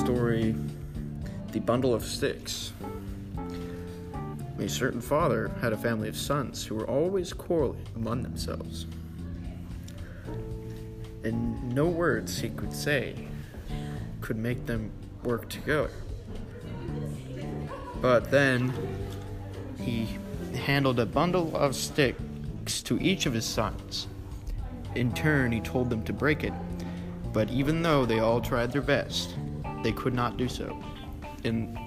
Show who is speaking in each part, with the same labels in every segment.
Speaker 1: story The Bundle of Sticks. A certain father had a family of sons who were always quarreling among themselves. And no words he could say could make them work together. But then he handed a bundle of sticks to each of his sons. In turn, he told them to break it, but even though they all tried their best, they could not do so. And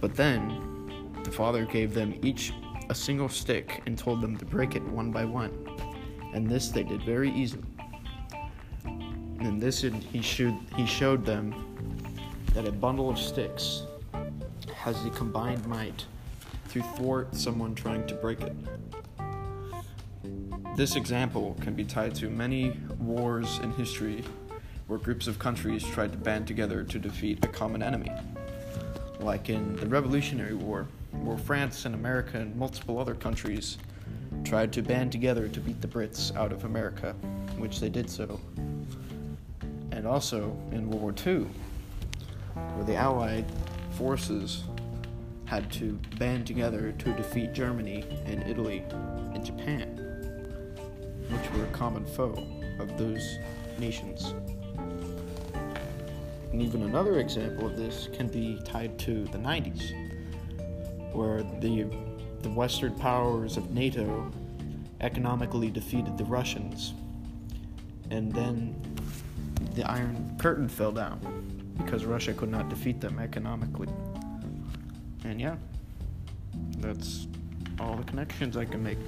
Speaker 1: but then the father gave them each a single stick and told them to break it one by one. And this they did very easily. And this he showed he showed them that a bundle of sticks has the combined might to thwart someone trying to break it. This example can be tied to many wars in history where groups of countries tried to band together to defeat a common enemy. Like in the Revolutionary War, where France and America and multiple other countries tried to band together to beat the Brits out of America, which they did so. And also in World War II, where the Allied forces had to band together to defeat Germany and Italy and Japan, which were a common foe of those nations. And even another example of this can be tied to the 90s, where the, the Western powers of NATO economically defeated the Russians, and then the Iron Curtain fell down because Russia could not defeat them economically. And yeah, that's all the connections I can make.